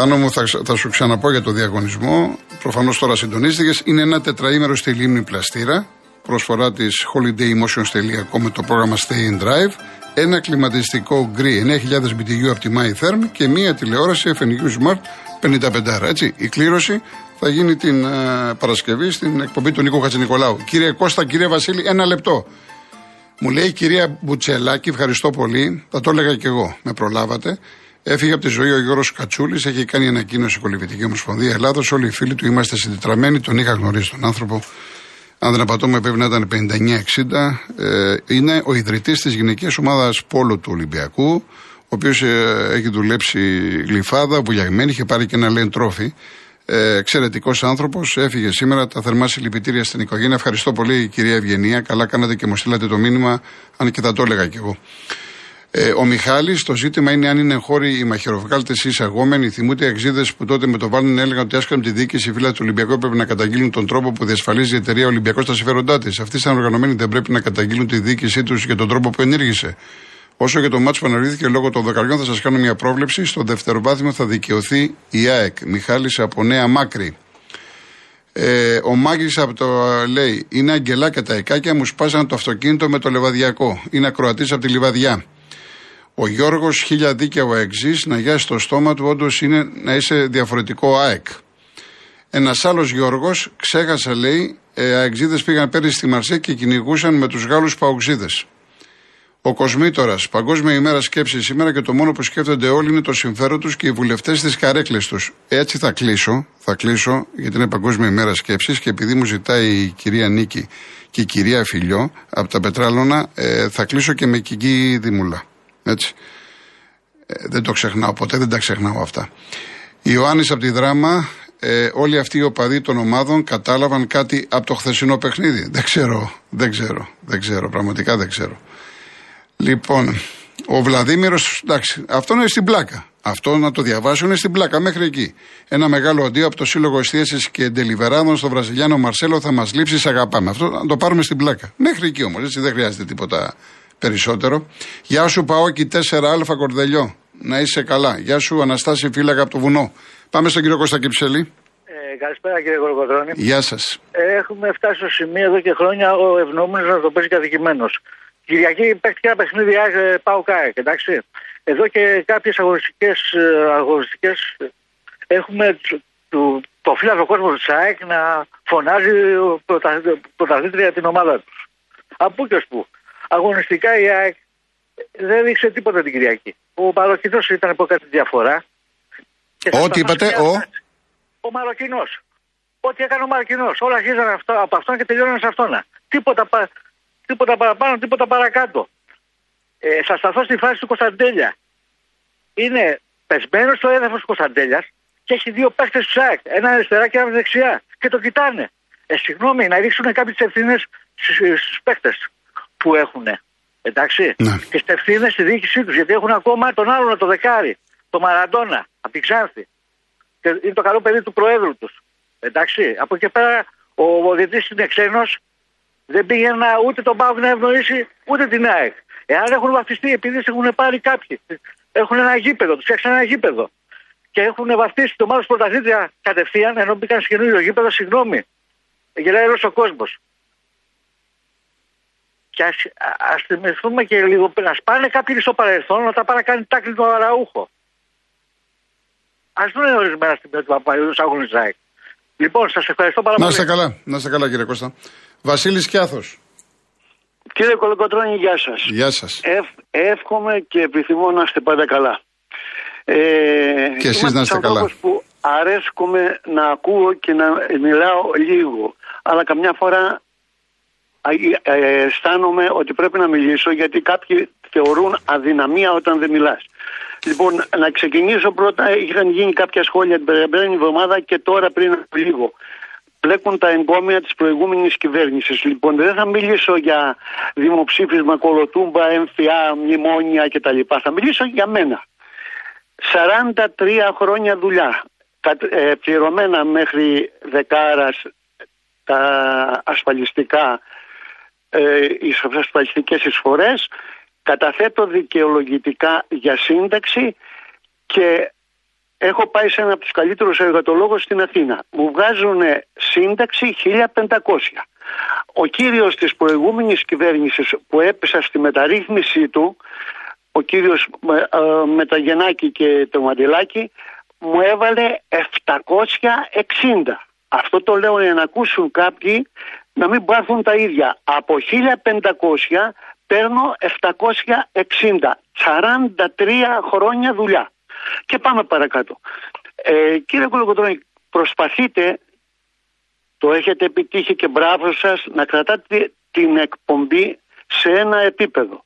Θάνο μου, θα, θα σου ξαναπώ για το διαγωνισμό. Προφανώς τώρα συντονίστηκες. Είναι ένα τετραήμερο στη λίμνη Πλαστήρα. Προσφορά της holidaymotions.com με το πρόγραμμα Stay in Drive. Ένα κλιματιστικό γκρι 9.000 BTU από τη MyTherm και μία τηλεόραση FNU Smart 55. Έτσι. Η κλήρωση θα γίνει την uh, Παρασκευή στην εκπομπή του Νίκο Χατζηνικολάου. Κύριε Κώστα, κύριε Βασίλη, ένα λεπτό. Μου λέει η κυρία Μπουτσελάκη, ευχαριστώ πολύ. Θα το έλεγα και εγώ. Με προλάβατε. Έφυγε από τη ζωή ο Γιώργος Κατσούλης, έχει κάνει ανακοίνωση η Κολυβητική Ομοσπονδία Ελλάδος. Όλοι οι φίλοι του είμαστε συντετραμένοι, τον είχα γνωρίσει τον άνθρωπο. Αν δεν απατώμε, πρέπει να ήταν 59-60. Ε, είναι ο ιδρυτής της γυναικείας ομάδας Πόλο του Ολυμπιακού, ο οποίος ε, έχει δουλέψει γλυφάδα, βουλιαγμένη, είχε πάρει και ένα λέν τρόφι. Ε, Εξαιρετικός άνθρωπος, έφυγε σήμερα. Τα θερμά συλληπιτήρια στην οικογένεια. Ευχαριστώ πολύ, κυρία Ευγενία. Καλά κάνατε και μου στείλατε το μήνυμα, αν και θα το έλεγα κι εγώ. Ε, ο Μιχάλης, το ζήτημα είναι αν είναι χώροι οι μαχαιροβγάλτες ή εισαγόμενοι. Θυμούνται οι αξίδες που τότε με το Βάλουν έλεγαν ότι άσχαμε τη διοίκηση οι φίλοι του Ολυμπιακού έπρεπε να καταγγείλουν τον τρόπο που διασφαλίζει η εταιρεία Ολυμπιακός στα συμφέροντά της. Αυτοί ήταν οργανωμένοι, δεν πρέπει να καταγγείλουν τη διοίκησή τους για τον τρόπο που ενήργησε. Όσο για το μάτσο που αναλύθηκε λόγω των δεκαριών, θα σας κάνω μια πρόβλεψη. Στο δευτεροβάθμιο θα δικαιωθεί η ΑΕΚ. Μιχάλης από Νέα Μάκρη. Ε, ο Μάγκη από το λέει: Είναι αγγελάκια τα εκάκια, μου σπάζαν το αυτοκίνητο με το λεβαδιακό. Είναι ακροατής από τη λιβαδιά. Ο Γιώργος χίλια δίκαια ο εξής, να γιάσει το στόμα του, όντως είναι να είσαι διαφορετικό ΑΕΚ. Ένας άλλος Γιώργος ξέχασε, λέει, ε, αεξίδες πήγαν πέρυσι στη Μαρσέ και κυνηγούσαν με τους Γάλλους παοξίδες. Ο Κοσμήτορας, Παγκόσμια ημέρα σκέψης σήμερα και το μόνο που σκέφτονται όλοι είναι το συμφέρον τους και οι βουλευτές τη καρέκλες τους. Έτσι θα κλείσω, θα κλείσω, γιατί είναι Παγκόσμια ημέρα σκέψης και επειδή μου ζητάει η κυρία Νίκη και η κυρία Φιλιό από τα Πετράλωνα, ε, θα κλείσω και με Κική Δημουλά. Έτσι. Ε, δεν το ξεχνάω ποτέ, δεν τα ξεχνάω αυτά. Ιωάννης από τη δράμα, ε, όλοι αυτοί οι οπαδοί των ομάδων κατάλαβαν κάτι από το χθεσινό παιχνίδι. Δεν ξέρω, δεν ξέρω, δεν ξέρω, πραγματικά δεν ξέρω. Λοιπόν, ο Βλαδίμηρος, εντάξει, αυτό είναι στην πλάκα. Αυτό να το διαβάσω είναι στην πλάκα μέχρι εκεί. Ένα μεγάλο αντίο από το Σύλλογο Εστίασης και Ντελιβεράδων στο Βραζιλιάνο Μαρσέλο θα μας λείψει, σε αγαπάμε. Αυτό να το πάρουμε στην πλάκα. Μέχρι εκεί όμως, έτσι δεν χρειάζεται τίποτα περισσότερο. Γεια σου Παόκι 4α Κορδελιό. Να είσαι καλά. Γεια σου Αναστάση Φύλακα από το βουνό. Πάμε στον κύριο Κώστα Κυψέλη. Ε, καλησπέρα κύριε Γοργοδρόνη. Γεια σας. Έχουμε φτάσει στο σημείο εδώ και χρόνια ο ευνόμενος να το παίζει καθηκημένο. Κυριακή παίχτηκε ένα παιχνίδι ε, Πάο ΚΑΕΚ, εντάξει. Εδώ και κάποιες αγωνιστικές ε, αγωνιστικές έχουμε το, το φύλακο κόσμος της ΑΕΚ να φωνάζει πρωταθλήτρια την ομάδα τους. Από και που αγωνιστικά η ΑΕΚ δεν δείξε τίποτα την Κυριακή. Ο Μαροκινός ήταν από κάτι διαφορά. Ό,τι είπατε, ο; Ο Μαροκινός. Ό,τι έκανε ο Μαροκινός. Όλα αρχίζαν αυτό, από αυτόν και τελειώναν σε αυτόν. Τίποτα, τίποτα παραπάνω, τίποτα παρακάτω. Ε, θα σταθώ στη φάση του Κωνσταντέλια. Είναι πεσμένος στο έδαφος του Κωνσταντέλιας και έχει δύο παίχτε του ΣΑΕΚ. Ένα αριστερά και ένα δεξιά. Και το κοιτάνε. Ε, συγγνώμη, να ρίξουν κάποιες ευθύνες στου παίχτε που έχουν. Εντάξει. Ναι. Και στι ευθύνε στη διοίκησή τους. Γιατί έχουν ακόμα τον άλλον το δεκάρι. Το Μαραντόνα. Από την Ξάνθη. Και είναι το καλό παιδί του Προέδρου τους. Εντάξει. Από εκεί πέρα ο, ο είναι ξένος. Δεν πήγαινε ούτε τον Πάουκ να ευνοήσει ούτε την ΑΕΚ. Εάν έχουν βαφτιστεί επειδή έχουν πάρει κάποιοι. Έχουν ένα γήπεδο, τους φτιάξαν ένα γήπεδο. Και έχουν βαφτίσει το μάλλον πρωταθλήτρια κατευθείαν ενώ μπήκαν σε καινούριο γήπεδο, συγγνώμη. Γελάει όλος ο κόσμος. Και ας, ας θυμηθούμε και λίγο, να σπάνε κάποιοι στο παρελθόν να τα πάνε να κάνει τάκλι του αραούχο. Α δουν ορισμένα στην του Παπαϊού, του άγωνες Ζάικ. Λοιπόν, σας ευχαριστώ πάρα πολύ. Να είστε καλά, να είστε καλά κύριε Κώστα. Βασίλης Κιάθος. Κύριε Κολοκοτρώνη, γεια σας. Γεια σας. εύχομαι και επιθυμώ να είστε πάντα καλά. Ε, και εσείς να είστε καλά. που αρέσκομαι να ακούω και να μιλάω λίγο. Αλλά καμιά φορά αισθάνομαι ότι πρέπει να μιλήσω γιατί κάποιοι θεωρούν αδυναμία όταν δεν μιλάς. Λοιπόν, να ξεκινήσω πρώτα. Είχαν γίνει κάποια σχόλια την περασμένη εβδομάδα και τώρα πριν από λίγο. Πλέκουν τα εγκόμια της προηγούμενης κυβέρνησης. Λοιπόν, δεν θα μιλήσω για δημοψήφισμα, κολοτούμπα, έμφυα, μνημόνια κτλ. Θα μιλήσω για μένα. 43 χρόνια δουλειά. Ε, πληρωμένα μέχρι δεκάρας τα ασφαλιστικά, ε, οι ασφαλιστικές εισφορές, καταθέτω δικαιολογητικά για σύνταξη και έχω πάει σε ένα από τους καλύτερους εργατολόγους στην Αθήνα. Μου βγάζουν σύνταξη 1500. Ο κύριος της προηγούμενης κυβέρνησης που έπεσα στη μεταρρύθμιση του, ο κύριος ε, Μεταγενάκη και το Μαντιλάκη, μου έβαλε 760. Αυτό το λέω για να ακούσουν κάποιοι να μην πάθουν τα ίδια. Από 1500 παίρνω 760. 43 χρόνια δουλειά. Και πάμε παρακάτω. Ε, κύριε Κολοκοτρώνη, προσπαθείτε, το έχετε επιτύχει και μπράβο σας, να κρατάτε την εκπομπή σε ένα επίπεδο.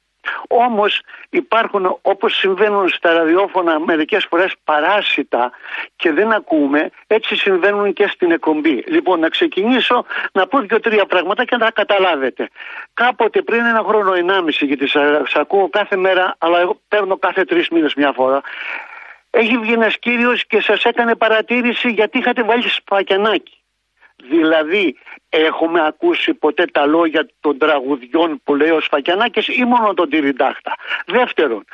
Όμως υπάρχουν όπως συμβαίνουν στα ραδιόφωνα μερικές φορές παράσιτα και δεν ακούμε, έτσι συμβαίνουν και στην εκπομπή. Λοιπόν να ξεκινήσω να πω δύο-τρία πράγματα και να τα καταλάβετε. Κάποτε πριν ένα χρόνο ενάμιση, γιατί σας ακούω κάθε μέρα, αλλά εγώ παίρνω κάθε τρεις μήνες μια φορά, έχει βγει ένας κύριος και σας έκανε παρατήρηση γιατί είχατε βάλει σπακιανάκι. Δηλαδή έχουμε ακούσει ποτέ τα λόγια των τραγουδιών που λέει ο Σφακιανάκης ή μόνο τον Τυριντάχτα. Δεύτερον,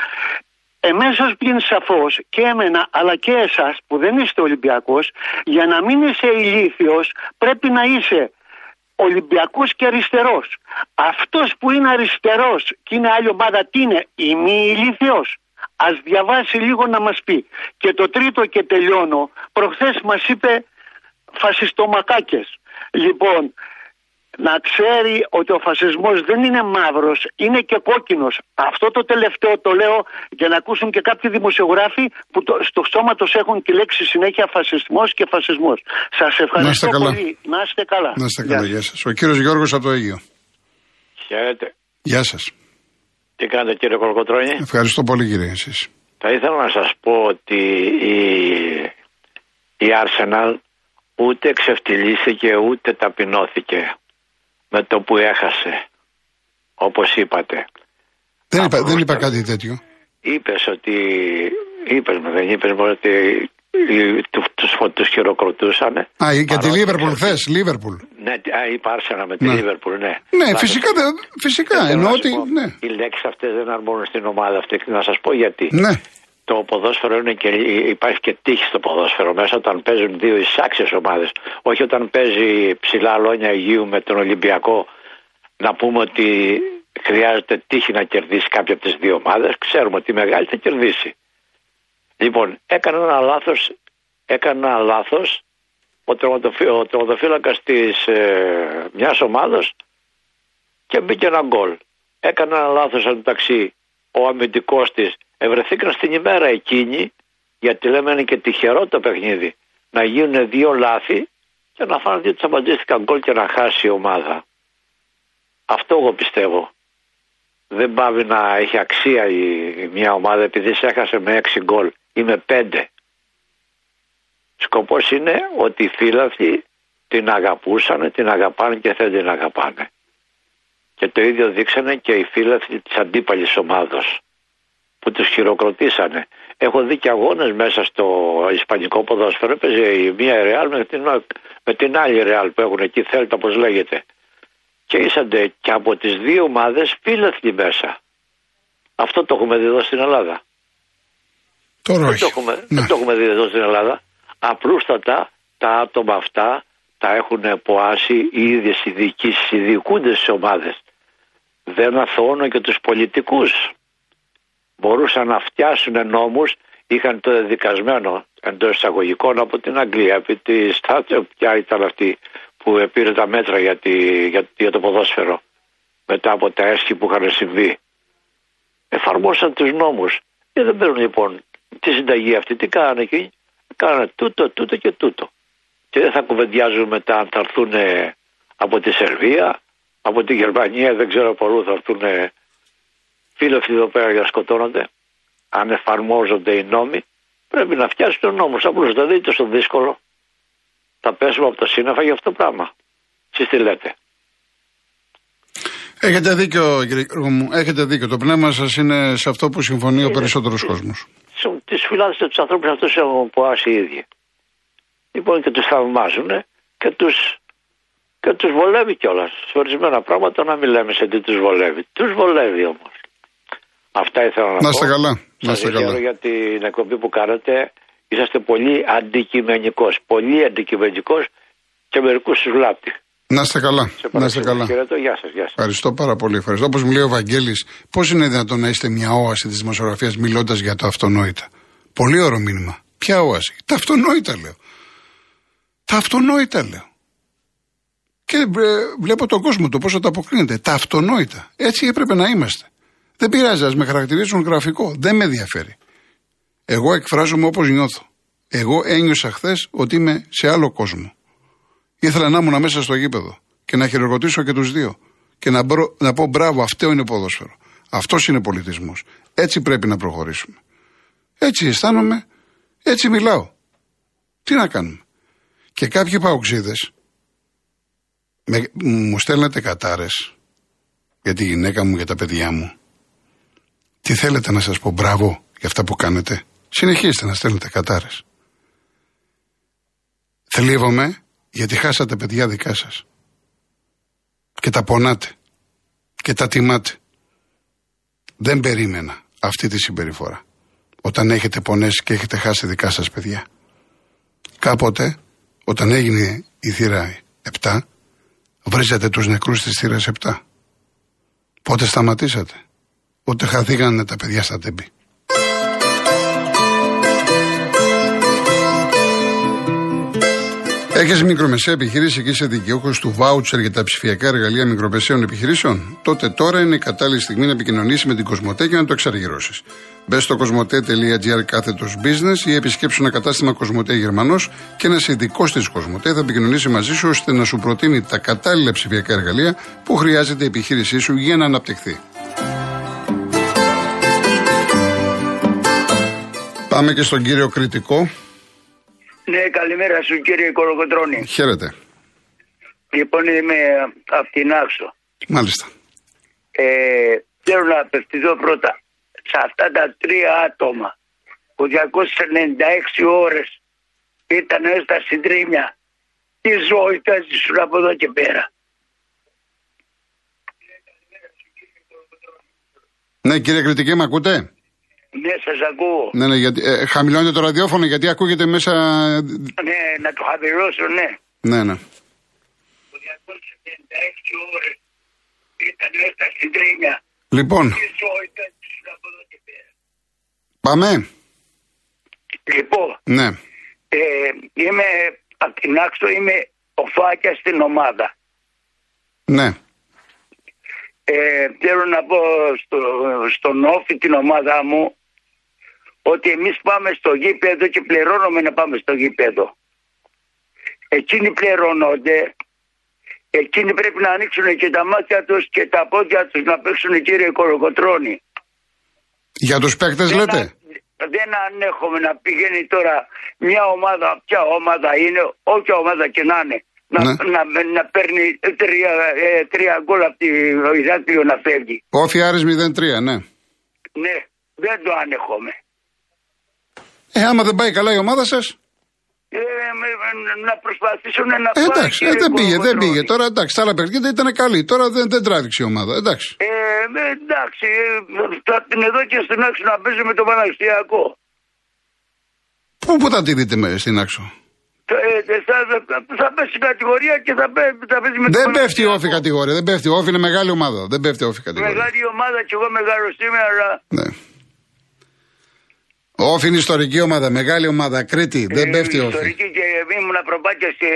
εμέσω πλην σαφώς και εμένα αλλά και εσάς που δεν είστε Ολυμπιακός για να μην είσαι ηλίθιος πρέπει να είσαι Ολυμπιακός και αριστερός. Αυτός που είναι αριστερός και είναι άλλη ομάδα τι είναι, μη ηλίθιος. Ας διαβάσει λίγο να μας πει. Και το τρίτο και τελειώνω, προχθές μας είπε φασιστομακάκες. Λοιπόν, να ξέρει ότι ο φασισμός δεν είναι μαύρος, είναι και κόκκινος. Αυτό το τελευταίο το λέω για να ακούσουν και κάποιοι δημοσιογράφοι που το, στο στόμα τους έχουν τη λέξη συνέχεια φασισμός και φασισμός. Σας ευχαριστώ να πολύ. Να είστε καλά. Να είστε καλά, γεια σας. Ο κύριος Γιώργος από το Αίγιο. Χαίρετε. Γεια σας. Τι κάνετε κύριε Κολοκοτρώνη. Ευχαριστώ πολύ κύριε εσείς. Θα ήθελα να σας πω ότι η, η Arsenal ούτε ξεφτυλίστηκε ούτε ταπεινώθηκε με το που έχασε. Όπως είπατε. Δεν είπα, δεν είπα κάτι τέτοιο. Είπες ότι... Είπες με, δεν είπες μόνο ότι τους, τους χειροκροτούσαν. Α, για τη Λίβερπουλ θες, Λίβερπουλ. Ναι, α, είπα με τη Ναι. Λίβερπουλ, ναι. Ναι, φυσικά, δεν- φυσικά. Θέλω Εννοώ να ότι. σας πω, Ναι. Οι λέξεις αυτές δεν αρμόνουν στην ομάδα αυτή. Να σας πω γιατί. ναι. Το ποδόσφαιρο είναι και υπάρχει και τύχη στο ποδόσφαιρο μέσα όταν παίζουν δύο εισάξιες ομάδες. Όχι όταν παίζει ψηλά λόνια Αιγείου με τον Ολυμπιακό να πούμε ότι χρειάζεται τύχη να κερδίσει κάποια από τις δύο ομάδες. Ξέρουμε ότι η μεγάλη θα κερδίσει. Λοιπόν, έκανε ένα λάθος, έκανε ένα λάθος ο, τερματοφύ, ο τερματοφύλακας της ε, μιας ομάδας και μπήκε ένα γκολ. Έκανε ένα λάθος εντωμεταξύ ο αμυντικός της. Ευρεθήκαν στην ημέρα εκείνη, γιατί λέμε είναι και τυχερό το παιχνίδι, να γίνουν δύο λάθη και να φάνε δύο τσαμπαντζίστηκαν γκολ και να χάσει η ομάδα. Αυτό εγώ πιστεύω. Δεν πάβει να έχει αξία η, η μια ομάδα επειδή σε έχασε με έξι γκολ ή με πέντε. Σκοπός είναι ότι οι φίλαθλοι την αγαπούσαν, την αγαπάνε και δεν την αγαπάνε. Και το ίδιο δείξανε και οι φίλαθλοι της αντίπαλης ομάδος που τους χειροκροτήσανε. Έχω δει και αγώνες μέσα στο ισπανικό ποδόσφαιρο. Έπαιζε η μία Ρεάλ με την, με την άλλη Ρεάλ που έχουν εκεί, Θέλτα όπως λέγεται. Και ήσαντε και από τις δύο ομάδες φίλαθλοι μέσα. Αυτό το έχουμε δει εδώ στην Ελλάδα. Τώρα Δεν όχι. το, έχουμε, Ναι. δεν το έχουμε δει εδώ στην Ελλάδα. Απλούστατα τα άτομα αυτά τα έχουν ποάσει οι ίδιες οι διοικήσεις, οι διοικούντες στις ομάδες. Δεν αθωώνω και τους πολιτικούς. Μπορούσαν να φτιάσουν νόμους, είχαν το δικασμένο εντός εισαγωγικών από την Αγγλία, επί τη Στάτσο, ποια ήταν αυτή που πήρε τα μέτρα για, τη- για, για το ποδόσφαιρο μετά από τα έσχη που είχαν συμβεί. Εφαρμόσαν τους νόμους. Και δεν παίρνουν λοιπόν τη συνταγή αυτή. Τι κάνανε εκεί. Κάνανε τούτο, τούτο και τούτο. Και δεν θα κουβεντιάζουν μετά αν θα έρθουν από τη Σερβία, από τη Γερμανία, δεν ξέρω από πού θα έρθουν φίλοι εδώ πέρα για να σκοτώνονται. αν εφαρμόζονται οι νόμοι, πρέπει να φτιάξει τον νόμο. Απλώ δεν δείτε στο δύσκολο. Θα πέσουμε από τα σύννεφα για αυτό το πράγμα. Εσείς τι λέτε; Έχετε δίκιο, κύριε Γιώργο μου. Έχετε δίκιο. Το πνεύμα σας είναι σε αυτό που συμφωνεί ο περισσότερος κόσμος. Τις φυλάτε τους ανθρώπους αυτούς έχουν ποάσει οι ίδιοι. Λοιπόν και τους θαυμάζουν και του και τους βολεύει κιόλας. Σε ορισμένα πράγματα να μην λέμε σε τι τους βολεύει. Τους βολεύει όμως. Αυτά ήθελα να, Να πω. είστε καλά. Να είστε Σας καλά. για την εκπομπή που κάνετε. Είσαστε πολύ αντικειμενικός. Πολύ αντικειμενικός και μερικούς του βλάπτει. Να είστε καλά. Σε Να είστε παρακαλώ. καλά. Χαιρετώ. Γεια σας. Γεια σας. Ευχαριστώ πάρα πολύ. Ευχαριστώ. Όπως μου λέει ο Βαγγέλης, πώς είναι δυνατόν να είστε μια όαση της δημοσιογραφίας μιλώντας για το αυτονόητα; Πολύ ωραίο μήνυμα. Ποια όαση; Τα αυτονόητα λέω. Τα αυτονόητα λέω. Και ε, βλέπω τον κόσμο το πώ ανταποκρίνεται. Τα αυτονόητα. Έτσι έπρεπε να είμαστε. Δεν πειράζει, ας με χαρακτηρίζουν γραφικό. Δεν με ενδιαφέρει. Εγώ εκφράζομαι όπως νιώθω. Εγώ ένιωσα χθες ότι είμαι σε άλλο κόσμο. Ήθελα να ήμουν μέσα στο γήπεδο και να χειροκροτήσω και τους δύο. Και να, μπρο- να πω μπράβο, αυτό είναι ποδόσφαιρο. Αυτός είναι πολιτισμός. Έτσι πρέπει να προχωρήσουμε. Έτσι αισθάνομαι, έτσι μιλάω. Τι να κάνουμε. Και κάποιοι παοκτσήδες μου στέλνετε κατάρες για τη γυναίκα μου, για τα παιδιά μου. Τι θέλετε να σας πω μπράβο για αυτά που κάνετε; Συνεχίστε να στέλνετε κατάρες. Θλίβομαι γιατί χάσατε παιδιά δικά σας. Και τα πονάτε. Και τα τιμάτε. Δεν περίμενα αυτή τη συμπεριφορά. Όταν έχετε πονέσει και έχετε χάσει δικά σας παιδιά. Κάποτε, όταν έγινε η θύρα 7, βρίζατε τους νεκρούς της θύρας 7. Πότε σταματήσατε; Ούτε χαθήκανε τα παιδιά στα τέμπη. Έχεις μικρομεσαία επιχείρηση και είσαι δικαιούχος του βάουτσερ για τα ψηφιακά εργαλεία μικρομεσαίων επιχειρήσεων; Τότε τώρα είναι η κατάλληλη στιγμή να επικοινωνήσεις με την Κοσμοτέ και να το εξαργυρώσεις. Μπες στο κοσμοτέ.gr κάθετος business ή επισκέψου ένα κατάστημα Κοσμοτέ Γερμανός και ένας ειδικός της Κοσμοτέ θα επικοινωνήσει μαζί σου ώστε να σου προτείνει τα κατάλληλα ψηφιακά εργαλεία που χρειάζεται η επιχείρησή σου για να αναπτυχθεί. Πάμε και στον κύριο Κριτικό. Ναι, καλημέρα σου κύριε Κοροκοτρώνη. Χαίρετε. Λοιπόν, είμαι από την Άξο. Μάλιστα. Ε, θέλω να απευθυνθώ πρώτα σε αυτά τα τρία άτομα που 296 ώρες ήταν μέσα στα συντρίμια. Τι ζωή θα ζήσουν από εδώ και πέρα; Ναι, κύριε Κριτική, με ακούτε; Ναι, σας ακούω. Ναι, ναι, γιατί, ε, χαμηλώνετε το ραδιόφωνο γιατί ακούγεται μέσα. Ναι, να το χαμηλώσω, ναι. Ναι, ναι. Που 296 ώρες ήταν μέσα στα συντρίμια. Λοιπόν, Τι ζωή θα ζήσουν από εδώ και πέρα. πάμε. Λοιπόν, Ναι. Ε, είμαι από την Άξο, είμαι ο Φάκια στην ομάδα. Ναι. Ε, θέλω να πω στο, στον Όφη την ομάδα μου ότι εμείς πάμε στο γήπεδο και πληρώνουμε να πάμε στο γήπεδο. Εκείνοι πληρώνονται, εκείνοι πρέπει να ανοίξουν και τα μάτια τους και τα πόδια τους να παίξουν κύριε Κολοκοτρώνη. Για τους παίκτες Δεν λέτε; α- Δεν ανέχομαι να πηγαίνει τώρα μια ομάδα, ποια ομάδα είναι, όποια ομάδα και να είναι, να, Ναι. να, να παίρνει τρία, ε, τρία γκολ από τη Ηράκλειο να φεύγει. Όφι Άρης 0-3, ναι. Ναι, δεν το ανέχομαι. Ε, άμα δεν πάει καλά η ομάδα σας; Ε, με- με- να προσπαθήσουν να Ε, πάνε, εντάξει, ε, κύριε δεν πήγε, δεν Κολοκοτρώνη. πήγε. Τώρα εντάξει, τα άλλα παιχνίδια ήταν καλή. Τώρα δεν, δεν τράβηξε η ομάδα. Εντάξει. Ε, ε, εντάξει, ε, θα την εδώ και στην άξο να παίζει με το Παναξιακό. Πού, πού θα τη δείτε με, στην άξο. Θα, ε, θα, θα, θα πέσει κατηγορία και θα, πέ, θα παίζει με το Δεν πέφτει η Παναθηναϊκό. όφη κατηγορία. Δεν πέφτει. Η όφη είναι μεγάλη ομάδα. Δεν πέφτει η όφη κατηγορία. Μεγάλη ομάδα και εγώ μεγάλο σήμερα, αλλά Ναι. Όφη είναι ιστορική ομάδα, μεγάλη ομάδα, Κρήτη. Δεν Ε, πέφτει η όφη. Ιστορική και ήμουν προπάκια και,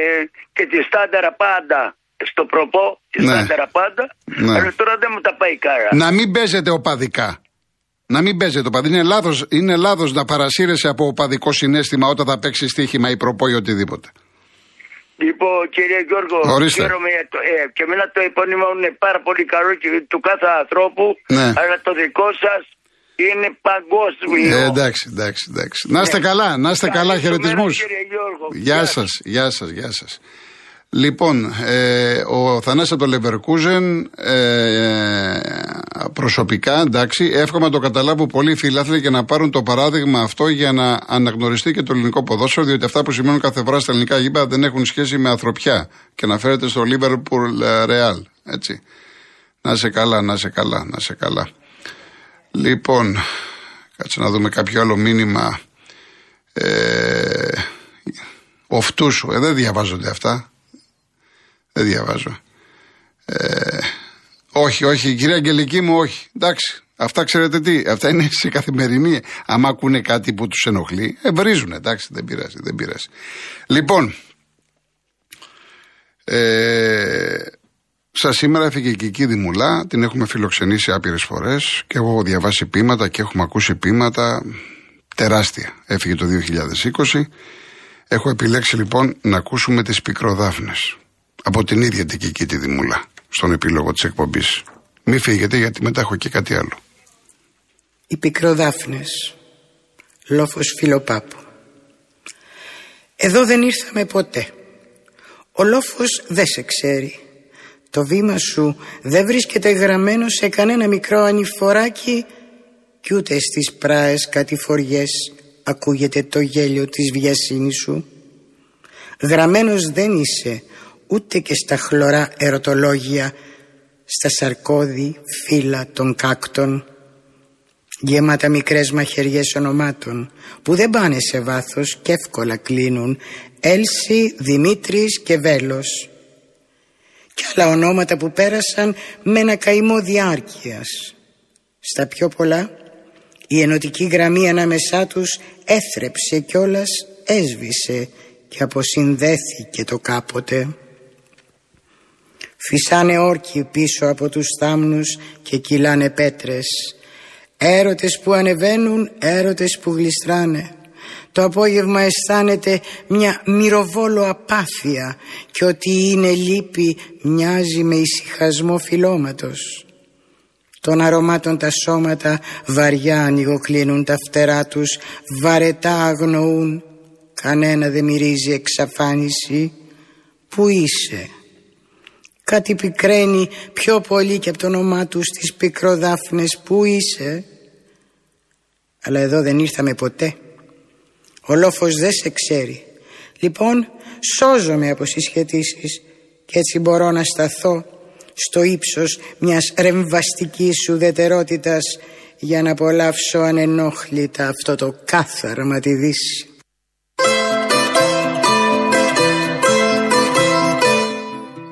και τη στάνταρα πάντα στο προπό, τη Ναι. στάνταρα πάντα. Ναι. Αλλά τώρα δεν μου τα πάει κάρα. Να μην παίζετε οπαδικά. Να μην παίζετε οπαδικά. Είναι λάθος, είναι λάθος να παρασύρεσαι από οπαδικό συνέστημα όταν θα παίξει στοίχημα ή προπό ή οτιδήποτε. Λοιπόν, κύριε Γιώργο, Ορίστε. χαίρομαι για το, ε, και εμένα το επώνυμο είναι πάρα πολύ καλό και του κάθε ανθρώπου. Ναι. Αλλά το δικό σας Είναι παγκόσμιο. Ε, εντάξει, εντάξει, εντάξει. Να είστε καλά, να είστε καλά, χαιρετισμούς. Γεια σας, γεια σας, γεια σας. Λοιπόν, ε, ο Θανάσης από το Λεβερκούζεν ε, προσωπικά, εντάξει, εύχομαι να το καταλάβουν πολλοί φιλάθλοι και να πάρουν το παράδειγμα αυτό για να αναγνωριστεί και το ελληνικό ποδόσφαιρο, διότι αυτά που σημαίνουν κάθε φορά στα ελληνικά γήπεδα δεν έχουν σχέση με ανθρωπιά και να φέρετε στο Liverpool Real, έτσι. Να σε καλά, να σε καλά, να σε καλά. Λοιπόν, κάτσε να δούμε κάποιο άλλο μήνυμα. Ε, οφτούσου, ε, δεν διαβάζονται αυτά. Δεν διαβάζω. Ε, όχι, όχι, κυρία Αγγελική μου, όχι. Εντάξει, αυτά ξέρετε τι, αυτά είναι σε καθημερινή. Αν ακούνε κάτι που τους ενοχλεί, ε, βρίζουν, εντάξει, δεν πειράζει, δεν πειράζει. Λοιπόν, ε, Σα σήμερα έφυγε η Κική Δημουλά, την έχουμε φιλοξενήσει άπειρες φορές και έχω διαβάσει πείματα και έχουμε ακούσει πείματα τεράστια. Έφυγε το 2020. Έχω επιλέξει λοιπόν να ακούσουμε τις πικροδάφνες από την ίδια την Κική τη Δημουλά στον επίλογο της εκπομπής. Μη φύγετε γιατί μετά έχω και κάτι άλλο. Οι πικροδάφνες, λόφος φιλοπάπου. Εδώ δεν ήρθαμε ποτέ. Ο λόφος δεν σε ξέρει. Το βήμα σου δεν βρίσκεται γραμμένο σε κανένα μικρό ανηφοράκι κι ούτε στις πράες κατηφοριές ακούγεται το γέλιο της βιασύνης σου. Γραμμένος δεν είσαι ούτε και στα χλωρά ερωτολόγια, στα σαρκώδη φύλλα των κάκτων, γεμάτα μικρές μαχαιριές ονομάτων που δεν πάνε σε βάθος και εύκολα κλείνουν. Έλση, Δημήτρης και Βέλος και άλλα ονόματα που πέρασαν με ένα καημό διάρκειας. Στα πιο πολλά η ενωτική γραμμή ανάμεσά τους έθρεψε κιόλας έσβησε και αποσυνδέθηκε το κάποτε. Φυσάνε όρκοι πίσω από τους θάμνους και κυλάνε πέτρες. Έρωτες που ανεβαίνουν, έρωτες που γλιστράνε. Το απόγευμα αισθάνεται μια μυροβόλο απάθεια και ότι είναι λύπη μοιάζει με ησυχασμό φυλώματος. Των αρωμάτων τα σώματα βαριά ανοιγοκλίνουν τα φτερά τους, βαρετά αγνοούν. Κανένα δεν μυρίζει εξαφάνιση. Πού είσαι; Κάτι πικραίνει πιο πολύ και από το όνομά τους στις πικροδάφνες Πού είσαι; Αλλά εδώ δεν ήρθαμε ποτέ Ο λόφος δεν σε ξέρει Λοιπόν σώζομαι από συσχετήσεις Και έτσι μπορώ να σταθώ στο ύψος μιας ρεμβαστικής ουδετερότητας για να απολαύσω ανενόχλητα αυτό το κάθαρμα τη δύση.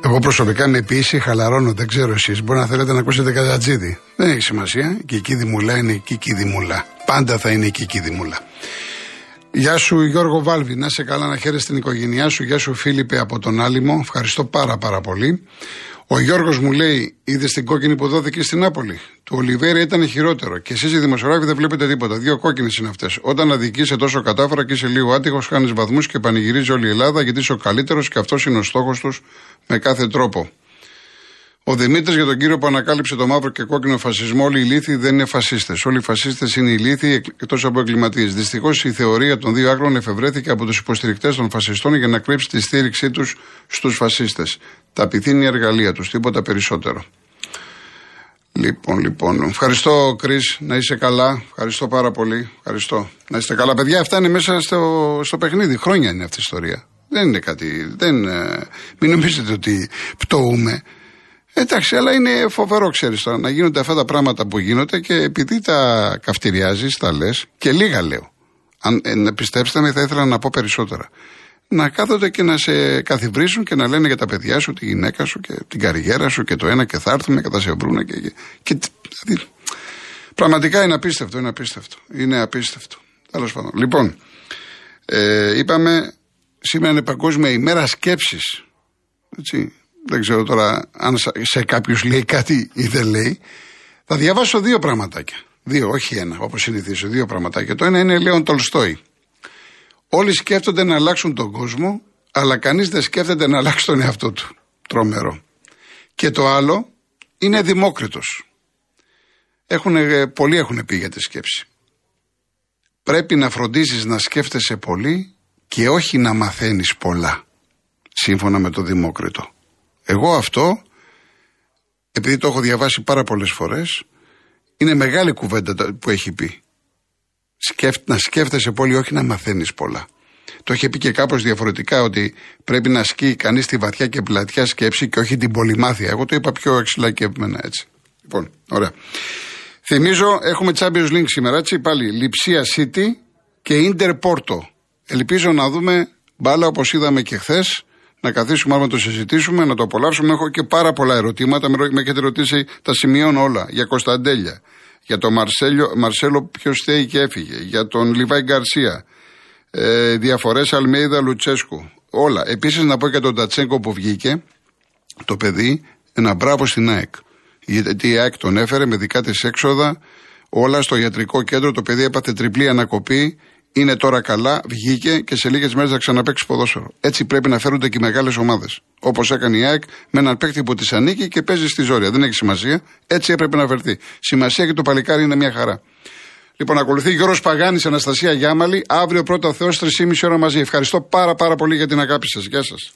Εγώ προσωπικά με πίεση χαλαρώνω, δεν ξέρω εσείς. Μπορεί να θέλετε να ακούσετε κατατζίδι. Δεν έχει σημασία. Και η Κίδη Μουλά είναι η Κίδη Μουλά. Πάντα θα είναι η Κίδη Μουλά. Γεια σου Γιώργο Βάλβη, να σε καλά να χαίρεσαι την οικογένειά σου. Γεια σου Φίλιππε από τον Άλυμο. Ευχαριστώ πάρα πάρα πολύ. Ο Γιώργος μου λέει: Είδες την κόκκινη που δόθηκε στην Νάπολη; Του Ολιβέρη ήταν χειρότερο. Και εσείς οι δημοσιογράφοι δεν βλέπετε τίποτα. Δύο κόκκινες είναι αυτές. Όταν αδικείσαι τόσο κατάφορα και είσαι λίγο άτυχος, χάνεις βαθμούς και πανηγυρίζει όλη η Ελλάδα γιατί είσαι ο καλύτερος και αυτός είναι ο στόχος τους με κάθε τρόπο. Ο Δημήτρης για τον κύριο που ανακάλυψε το μαύρο και κόκκινο φασισμό, όλοι οι λύθοι δεν είναι φασίστες. Όλοι οι φασίστες είναι οι λύθοι εκτός από εγκληματίες. Δυστυχώς η θεωρία των δύο άκρων εφευρέθηκε από τους υποστηρικτές των φασιστών για να κρύψει τη στήριξή τους στους φασίστες. Τα πυθύνει εργαλεία τους, τίποτα περισσότερο. Λοιπόν, λοιπόν. Ευχαριστώ, Κρι, να είσαι καλά. Ευχαριστώ πάρα πολύ. Ευχαριστώ. Να είστε καλά. Παιδιά, αυτά είναι μέσα στο, στο παιχνίδι. Χρόνια είναι αυτή η ιστορία. Δεν είναι κάτι. Δεν, ε, μην νομίζετε ότι πτωούμε. Εντάξει, αλλά είναι φοβερό, ξέρεις τώρα, να γίνονται αυτά τα πράγματα που γίνονται και επειδή τα καυτηριάζεις, τα λες και λίγα λέω. Αν ε, πιστέψτε με, θα ήθελα να πω περισσότερα. Να κάθονται και να σε καθιβρίσουν και να λένε για τα παιδιά σου, τη γυναίκα σου και την καριέρα σου και το ένα και θα έρθουμε και θα σε βρούνε. Και, και, και, δηλαδή, πραγματικά είναι απίστευτο, είναι απίστευτο. Είναι απίστευτο. Τέλος πάντων. Λοιπόν, ε, είπαμε σήμερα είναι Παγκόσμια ημέρα σκέψης. Έτσι, δεν ξέρω τώρα αν σε κάποιου λέει κάτι ή δεν λέει. Θα διαβάσω δύο πραγματάκια. Δύο, όχι ένα, όπως συνηθίζω. Δύο πραγματάκια. Το ένα είναι Λέων Τολστόη. Όλοι σκέφτονται να αλλάξουν τον κόσμο, αλλά κανείς δεν σκέφτεται να αλλάξει τον εαυτό του. Τρομερό. Και το άλλο είναι Δημόκριτος. Έχουν, ε, πολλοί έχουν πει για τη σκέψη. Πρέπει να φροντίζεις να σκέφτεσαι πολύ και όχι να μαθαίνεις πολλά. Σύμφωνα με το Δημόκριτο. Εγώ αυτό, επειδή το έχω διαβάσει πάρα πολλές φορές, είναι μεγάλη κουβέντα που έχει πει. να σκέφτεσαι πολύ, όχι να μαθαίνεις πολλά. Το είχε πει και κάπως διαφορετικά ότι πρέπει να ασκεί κανείς τη βαθιά και πλατιά σκέψη και όχι την πολυμάθεια. Εγώ το είπα πιο εξυλακευμένα έτσι. Λοιπόν, ωραία. Θυμίζω, έχουμε Champions League σήμερα, έτσι πάλι. Λιψία City και Inter Porto. Ελπίζω να δούμε μπάλα όπως είδαμε και χθες. Να καθίσουμε να το συζητήσουμε, να το απολαύσουμε. Έχω και πάρα πολλά ερωτήματα. Με έχετε ρωτήσει, τα σημειώνω όλα. Για Κωνσταντέλια, για τον Μαρσέλιο, Μαρσέλο, ποιος θέλει και έφυγε. Για τον Λιβάη Γκαρσία ε, διαφορές Αλμέιδα Λουτσέσκου. Όλα. Επίσης να πω και τον Τατσέγκο που βγήκε, το παιδί, ένα μπράβο στην ΑΕΚ. Γιατί η ΑΕΚ τον έφερε με δικά της έξοδα, όλα στο ιατρικό κέντρο. Το παιδί έπαθε τριπλή ανακοπή, είναι τώρα καλά, βγήκε και σε λίγες μέρες θα ξαναπέξει ποδόσφαιρο. Έτσι πρέπει να φέρονται και οι μεγάλες ομάδες. Όπως έκανε η ΑΕΚ με έναν παίκτη που της ανήκει και παίζει στη ζώρια. Δεν έχει σημασία. Έτσι έπρεπε να φερθεί. Σημασία και το παλικάρι είναι μια χαρά. Λοιπόν, ακολουθεί Γιώργος Παγάνης, Αναστασία Γιάμαλη. Αύριο πρώτα Θεός, 3,5 ώρα μαζί. Ευχαριστώ πάρα πάρα πολύ για την αγάπη σας. Γεια σας.